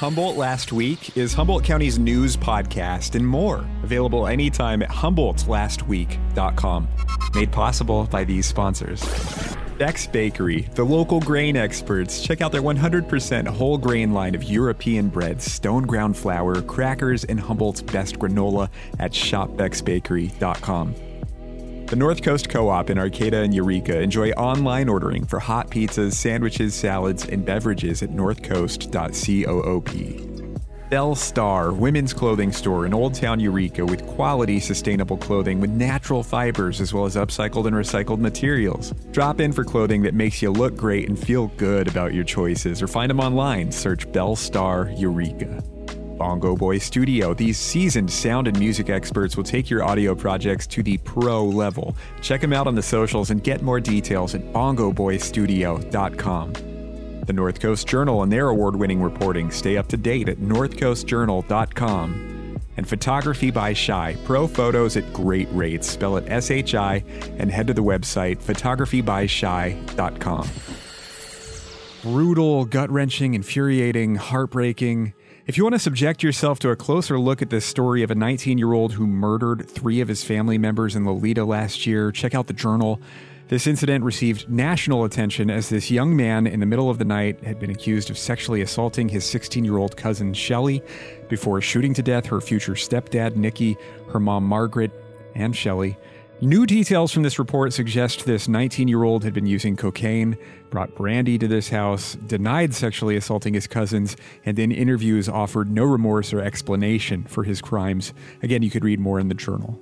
Humboldt Last Week is Humboldt County's news podcast and more. Available anytime at humboldtlastweek.com. Made possible by these sponsors. Beck's Bakery, the local grain experts. Check out their 100% whole grain line of European breads, stone ground flour, crackers, and Humboldt's best granola at shopbecksbakery.com. The North Coast Co op in Arcata and Eureka enjoy online ordering for hot pizzas, sandwiches, salads, and beverages at northcoast.coop. Belle Star, women's clothing store in Old Town Eureka with quality, sustainable clothing with natural fibers as well as upcycled and recycled materials. Drop in for clothing that makes you look great and feel good about your choices or find them online. Search Belle Star Eureka. Bongo Boy Studio. These seasoned sound and music experts will take your audio projects to the pro level. Check them out on the socials and get more details at bongoboystudio.com. The North Coast Journal and their award winning reporting stay up to date at northcoastjournal.com. And Photography by Shi, pro photos at great rates. Spell it S H I and head to the website photographybyshi.com. Brutal, gut wrenching, infuriating, heartbreaking. If you want to subject yourself to a closer look at this story of a 19 year old who murdered three of his family members in Loleta last year, check out the journal. This incident received national attention as this young man in the middle of the night had been accused of sexually assaulting his 16 year old cousin Shelly before shooting to death her future stepdad Nicky, her mom Margaret, and Shelly. New details from this report suggest this 19 year old had been using cocaine, brought brandy to this house, denied sexually assaulting his cousins, and in interviews offered no remorse or explanation for his crimes. Again, you could read more in the journal.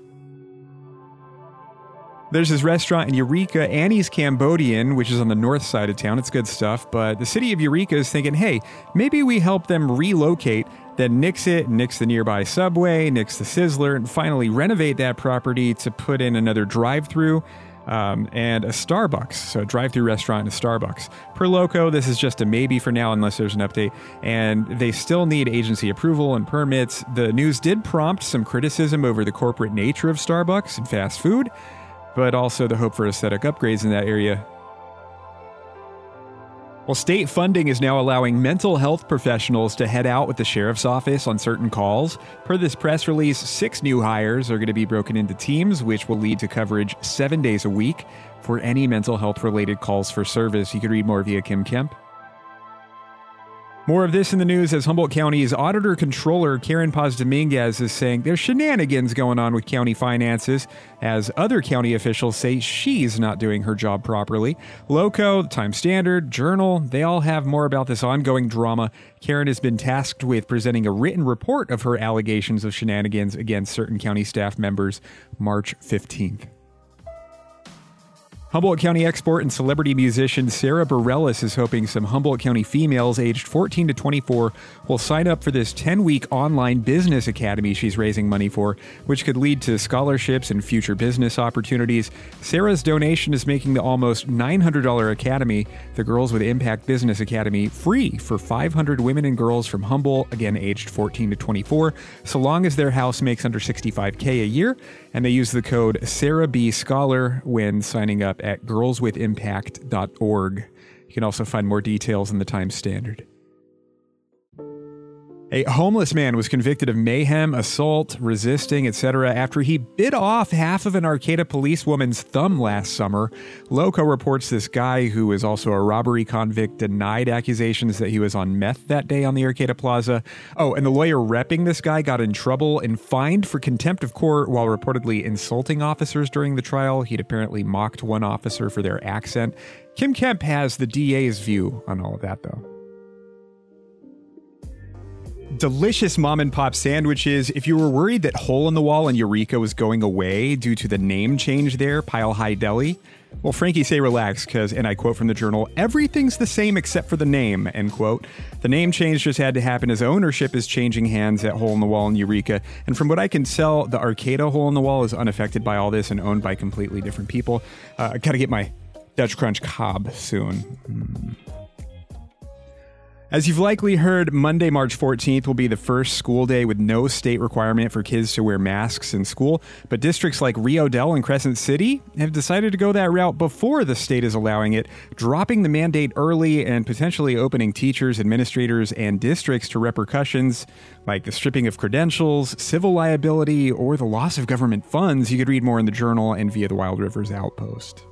There's this restaurant in Eureka, Annie's Cambodian, which is on the north side of town. It's good stuff, but the city of Eureka is thinking, hey, maybe we help them relocate, then nix it, nix the nearby subway, nix the Sizzler, and finally renovate that property to put in another drive through. Um, and a Starbucks, so a drive-through restaurant and a Starbucks. Per Loco, this is just a maybe for now, unless there's an update. And they still need agency approval and permits. The news did prompt some criticism over the corporate nature of Starbucks and fast food but also the hope for aesthetic upgrades in that area. Well, state funding is now allowing mental health professionals to head out with the sheriff's office on certain calls. Per this press release, six new hires are going to be broken into teams, which will lead to coverage seven days a week for any mental health related calls for service. You can read more via Kym Kemp. More of this in the news as Humboldt County's auditor controller Karen Paz Dominguez is saying there's shenanigans going on with county finances, as other county officials say she's not doing her job properly. Loco, Time Standard, Journal, they all have more about this ongoing drama. Karen has been tasked with presenting a written report of her allegations of shenanigans against certain county staff members March 15th. Humboldt County export and celebrity musician Sarah Bareilles is hoping some Humboldt County females aged 14 to 24 will sign up for this 10 week online business academy she's raising money for, which could lead to scholarships and future business opportunities. Sarah's donation is making the almost $900 academy, the Girls with Impact Business Academy, free for 500 women and girls from Humboldt, again aged 14 to 24, so long as their house makes under 65K a year, and they use the code Sarah B Scholar when signing up at girlswithimpact.org. You can also find more details in the Times Standard. A homeless man was convicted of mayhem, assault, resisting, etc. after he bit off half of an Arcata policewoman's thumb last summer. Loco reports this guy, who is also a robbery convict, denied accusations that he was on meth that day on the Arcata Plaza. Oh, and the lawyer repping this guy got in trouble and fined for contempt of court while reportedly insulting officers during the trial. He'd apparently mocked one officer for their accent. Kym Kemp has the DA's view on all of that, though delicious mom and pop sandwiches. If you were worried that Hole in the Wall in Eureka was going away due to the name change there, Pile High Deli, well, Frankie, say relax, because, and I quote from the journal, everything's the same except for the name, end quote. The name change just had to happen as ownership is changing hands at Hole in the Wall in Eureka. And from what I can tell, the Arcata Hole in the Wall is unaffected by all this and owned by completely different people. Uh, I gotta get my Dutch Crunch Cobb soon. Mm. As you've likely heard, Monday, March 14th will be the first school day with no state requirement for kids to wear masks in school. But districts like Rio Dell and Crescent City have decided to go that route before the state is allowing it, dropping the mandate early and potentially opening teachers, administrators, and districts to repercussions like the stripping of credentials, civil liability, or the loss of government funds. You could read more in the journal and via the Wild Rivers Outpost.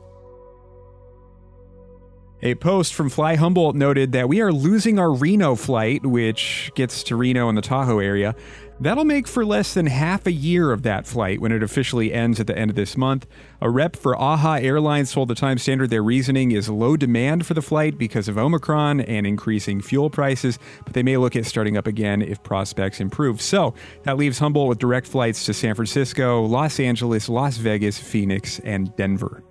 A post from Fly Humboldt noted that we are losing our Reno flight, which gets to Reno in the Tahoe area. That'll make for less than half a year of that flight when it officially ends at the end of this month. A rep for AHA Airlines told the Times Standard their reasoning is low demand for the flight because of Omicron and increasing fuel prices, but they may look at starting up again if prospects improve. So that leaves Humboldt with direct flights to San Francisco, Los Angeles, Las Vegas, Phoenix, and Denver.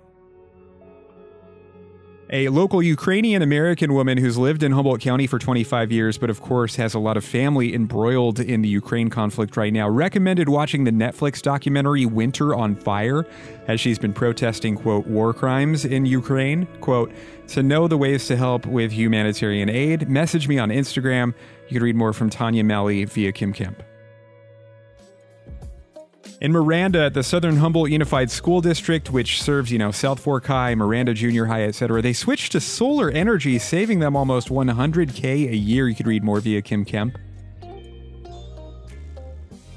A local Ukrainian American woman who's lived in Humboldt County for 25 years, but of course has a lot of family embroiled in the Ukraine conflict right now, recommended watching the Netflix documentary Winter on Fire as she's been protesting, quote, war crimes in Ukraine. Quote, to know the ways to help with humanitarian aid, message me on Instagram. You can read more from Tanya Malley via Kym Kemp. In Miranda, the Southern Humboldt Unified School District, which serves, you know, South Fork High, Miranda Junior High, etc., they switched to solar energy, saving them almost 100K a year. You could read more via Kym Kemp.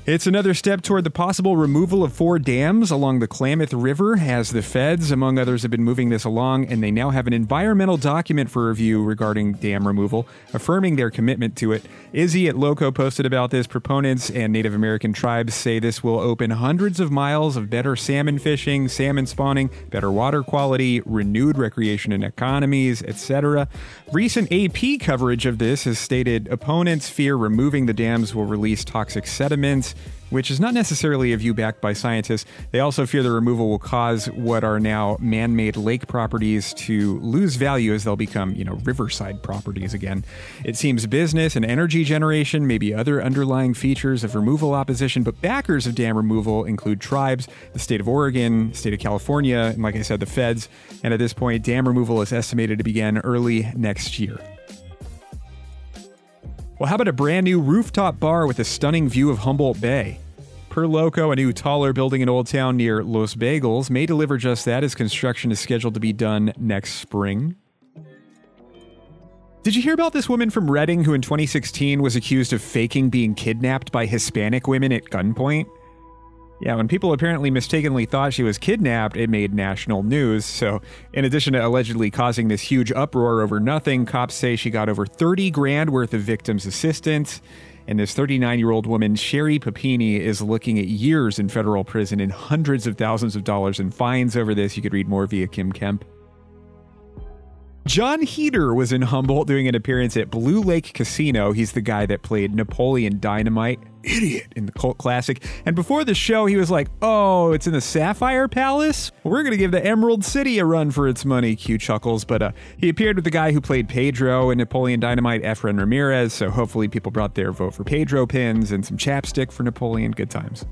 It's another step toward the possible removal of four dams along the Klamath River, as the feds, among others, have been moving this along, and they now have an environmental document for review regarding dam removal, affirming their commitment to it. Izzy at Loco posted about this. Proponents and Native American tribes say this will open hundreds of miles of better salmon fishing, salmon spawning, better water quality, renewed recreation and economies, etc. Recent AP coverage of this has stated opponents fear removing the dams will release toxic sediments which is not necessarily a view backed by scientists. They also fear the removal will cause what are now man made lake properties to lose value as they'll become, you know, riverside properties again. It seems business and energy generation may be other underlying features of removal opposition, but backers of dam removal include tribes, the state of Oregon, state of California, and like I said, the feds. And at this point, dam removal is estimated to begin early next year. Well, how about a brand new rooftop bar with a stunning view of Humboldt Bay? Per Loco, a new taller building in Old Town near Los Bagels may deliver just that as construction is scheduled to be done next spring. Did you hear about this woman from Redding who in 2016 was accused of faking being kidnapped by Hispanic women at gunpoint? Yeah, when people apparently mistakenly thought she was kidnapped, it made national news. So, in addition to allegedly causing this huge uproar over nothing, cops say she got over 30 grand worth of victims' assistance. And this 39 year old woman, Sherri Papini, is looking at years in federal prison and hundreds of thousands of dollars in fines over this. You could read more via Kym Kemp. Jon Heder was in Humboldt doing an appearance at Blue Lake Casino. He's the guy that played Napoleon Dynamite, idiot, in the cult classic. And before the show, he was like, Oh, it's in the Sapphire Palace? We're going to give the Emerald City a run for its money. Cue chuckles. But uh, he appeared with the guy who played Pedro in Napoleon Dynamite, Efren Ramirez. So hopefully people brought their vote for Pedro pins and some chapstick for Napoleon. Good times.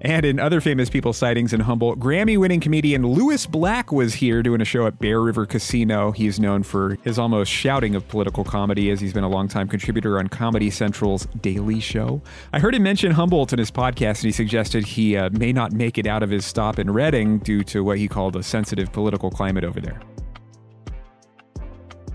And in other famous people sightings in Humboldt, Grammy winning comedian Lewis Black was here doing a show at Bear River Casino. He's known for his almost shouting of political comedy as he's been a longtime contributor on Comedy Central's Daily Show. I heard him mention Humboldt in his podcast, and he suggested he uh, may not make it out of his stop in Redding due to what he called a sensitive political climate over there.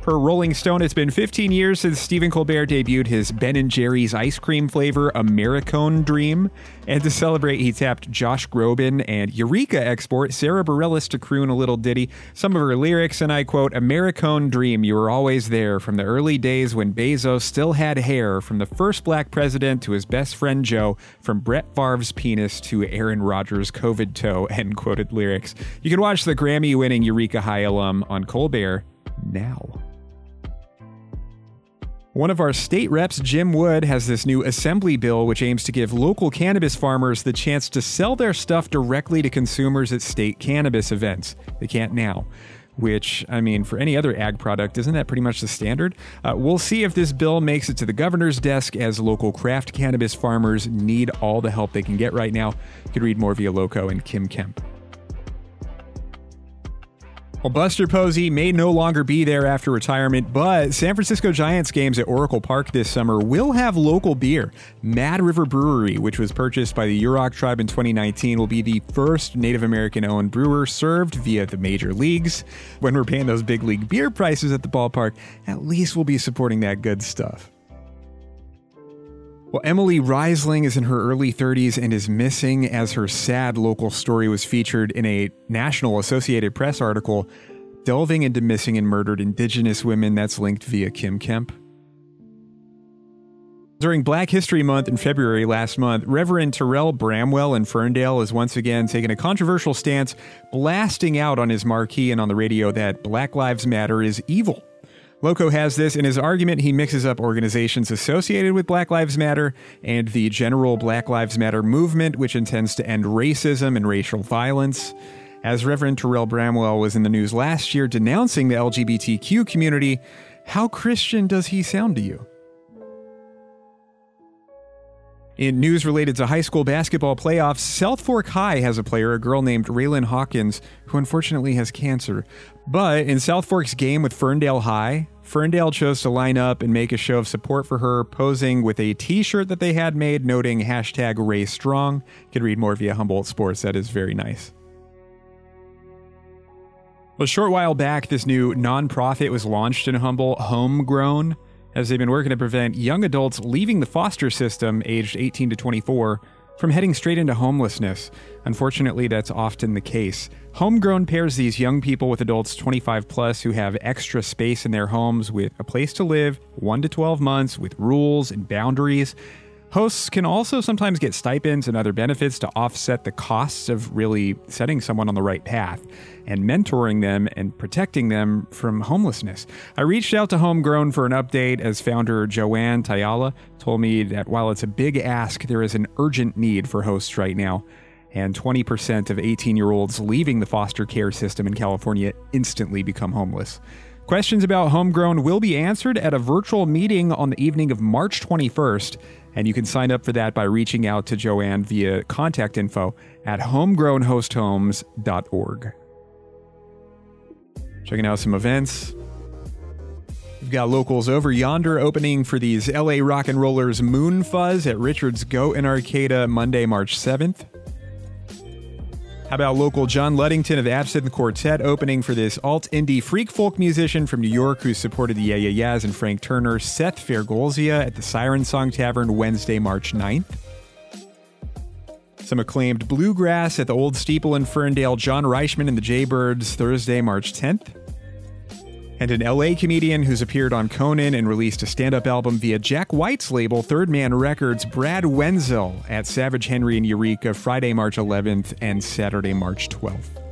Per Rolling Stone, it's been 15 years since Stephen Colbert debuted his Ben & Jerry's ice cream flavor Americone Dream. And to celebrate, he tapped Josh Groban and Eureka export Sarah Bareilles to croon a little ditty. Some of her lyrics, and I quote, Americone Dream, you were always there from the early days when Bezos still had hair, from the first black president to his best friend Joe, from Brett Favre's penis to Aaron Rodgers' COVID toe, end quoted lyrics. You can watch the Grammy winning Eureka High alum on Colbert now. One of our state reps, Jim Wood, has this new assembly bill which aims to give local cannabis farmers the chance to sell their stuff directly to consumers at state cannabis events. They can't now. Which, I mean, for any other ag product, isn't that pretty much the standard? Uh, we'll see if this bill makes it to the governor's desk as local craft cannabis farmers need all the help they can get right now. You can read more via Loco and Kym Kemp. Well, Buster Posey may no longer be there after retirement, but San Francisco Giants games at Oracle Park this summer will have local beer. Mad River Brewery, which was purchased by the Yurok tribe in 2019, will be the first Native American owned brewer served via the major leagues. When we're paying those big league beer prices at the ballpark, at least we'll be supporting that good stuff. Well, Emmilee Risling is in her early 30s and is missing as her sad local story was featured in a National Associated Press article delving into missing and murdered Indigenous women that's linked via Kym Kemp. During Black History Month in February last month, Reverend Terrell Bramwell in Ferndale is once again taking a controversial stance, blasting out on his marquee and on the radio that Black Lives Matter is evil. Loco has this in his argument. He mixes up organizations associated with Black Lives Matter and the general Black Lives Matter movement, which intends to end racism and racial violence. As Reverend Terrell Bramwell was in the news last year denouncing the LGBTQ community, how Christian does he sound to you? In news related to high school basketball playoffs, South Fork High has a player, a girl named Raylan Hawkins, who unfortunately has cancer. But in South Fork's game with Ferndale High, Ferndale chose to line up and make a show of support for her, posing with a t shirt that they had made noting hashtag Ray Strong. Can read more via Humboldt Sports. That is very nice. Well, a short while back, this new nonprofit was launched in Humboldt, Homegrown as they've been working to prevent young adults leaving the foster system aged 18 to 24 from heading straight into homelessness. Unfortunately, that's often the case. Homegrown pairs these young people with adults 25 plus who have extra space in their homes with a place to live, 1 to 12 months, with rules and boundaries. Hosts can also sometimes get stipends and other benefits to offset the costs of really setting someone on the right path and mentoring them and protecting them from homelessness. I reached out to Homegrown for an update as founder Joanne Tayala told me that while it's a big ask, there is an urgent need for hosts right now. And 20% of 18 year olds leaving the foster care system in California instantly become homeless. Questions about Homegrown will be answered at a virtual meeting on the evening of March 21st, and you can sign up for that by reaching out to Joanne via contact info at homegrownhosthomes.org. Checking out some events. We've got locals over yonder opening for these LA rock and rollers Moon Fuzz at Richards Goat in Arcata Monday, March 7th. How about local John Luddington of Absinthe Quartet opening for this alt indie freak folk musician from New York who supported the Yeah Yeah Yeahs and Frank Turner, Seth Faergolzia at the Siren Song Tavern Wednesday, March 9th. Some acclaimed bluegrass at the Old Steeple in Ferndale, John Reischman and the Jaybirds Thursday, March 10th. And an LA comedian who's appeared on Conan and released a stand up album via Jack White's label, Third Man Records, Brad Wenzel at Savage Henry in Eureka Friday, March 11th and Saturday, March 12th.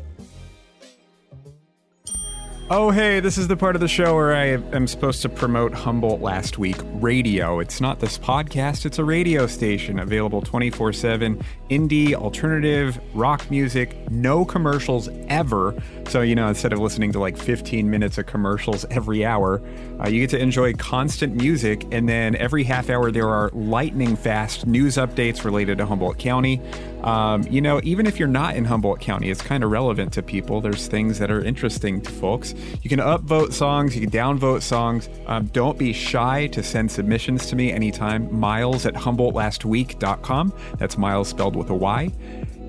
Oh, hey, this is the part of the show where I am supposed to promote Humboldt Last Week Radio. It's not this podcast, it's a radio station available 24 7, indie, alternative, rock music, no commercials ever. So, you know, instead of listening to like 15 minutes of commercials every hour, uh, you get to enjoy constant music. And then every half hour, there are lightning fast news updates related to Humboldt County. Um, you know, even if you're not in Humboldt County, it's kind of relevant to people. There's things that are interesting to folks. You can upvote songs, you can downvote songs. Um, don't be shy to send submissions to me anytime. Myles at HumboldtLastWeek.com. That's Myles spelled with a Y.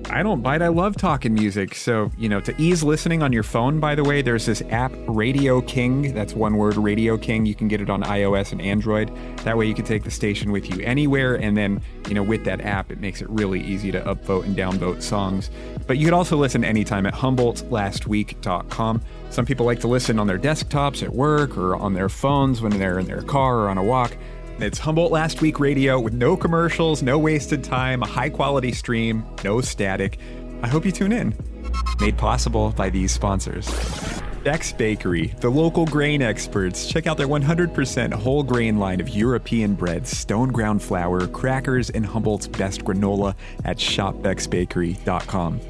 I don't bite. I love talking music. So, you know, to ease listening on your phone, by the way, there's this app, Radio King. That's one word, Radio King. You can get it on iOS and Android. That way you can take the station with you anywhere. And then, you know, with that app, it makes it really easy to upvote and downvote songs. But you could also listen anytime at HumboldtLastWeek.com. Some people like to listen on their desktops at work or on their phones when they're in their car or on a walk. It's Humboldt Last Week Radio with no commercials, no wasted time, a high quality stream, no static. I hope you tune in. Made possible by these sponsors. Beck's Bakery, the local grain experts. Check out their 100% whole grain line of European breads, stone ground flour, crackers, and Humboldt's best granola at shopbecksbakery.com.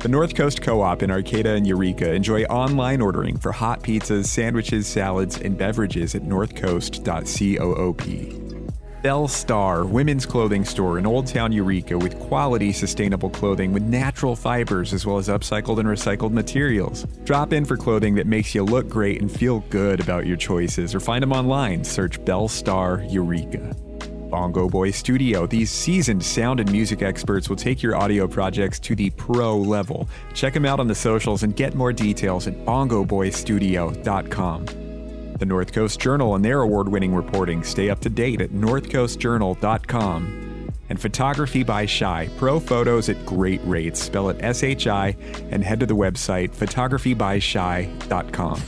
The North Coast Co op in Arcata and Eureka enjoy online ordering for hot pizzas, sandwiches, salads, and beverages at northcoast.coop. Belle Star, women's clothing store in Old Town Eureka with quality sustainable clothing with natural fibers as well as upcycled and recycled materials. Drop in for clothing that makes you look great and feel good about your choices or find them online. Search Belle Star Eureka. Bongo Boy Studio. These seasoned sound and music experts will take your audio projects to the pro level. Check them out on the socials and get more details at bongoboystudio.com. The North Coast Journal and their award winning reporting stay up to date at northcoastjournal.com. And Photography by Shi, pro photos at great rates. Spell it S H I and head to the website photographybyshi.com.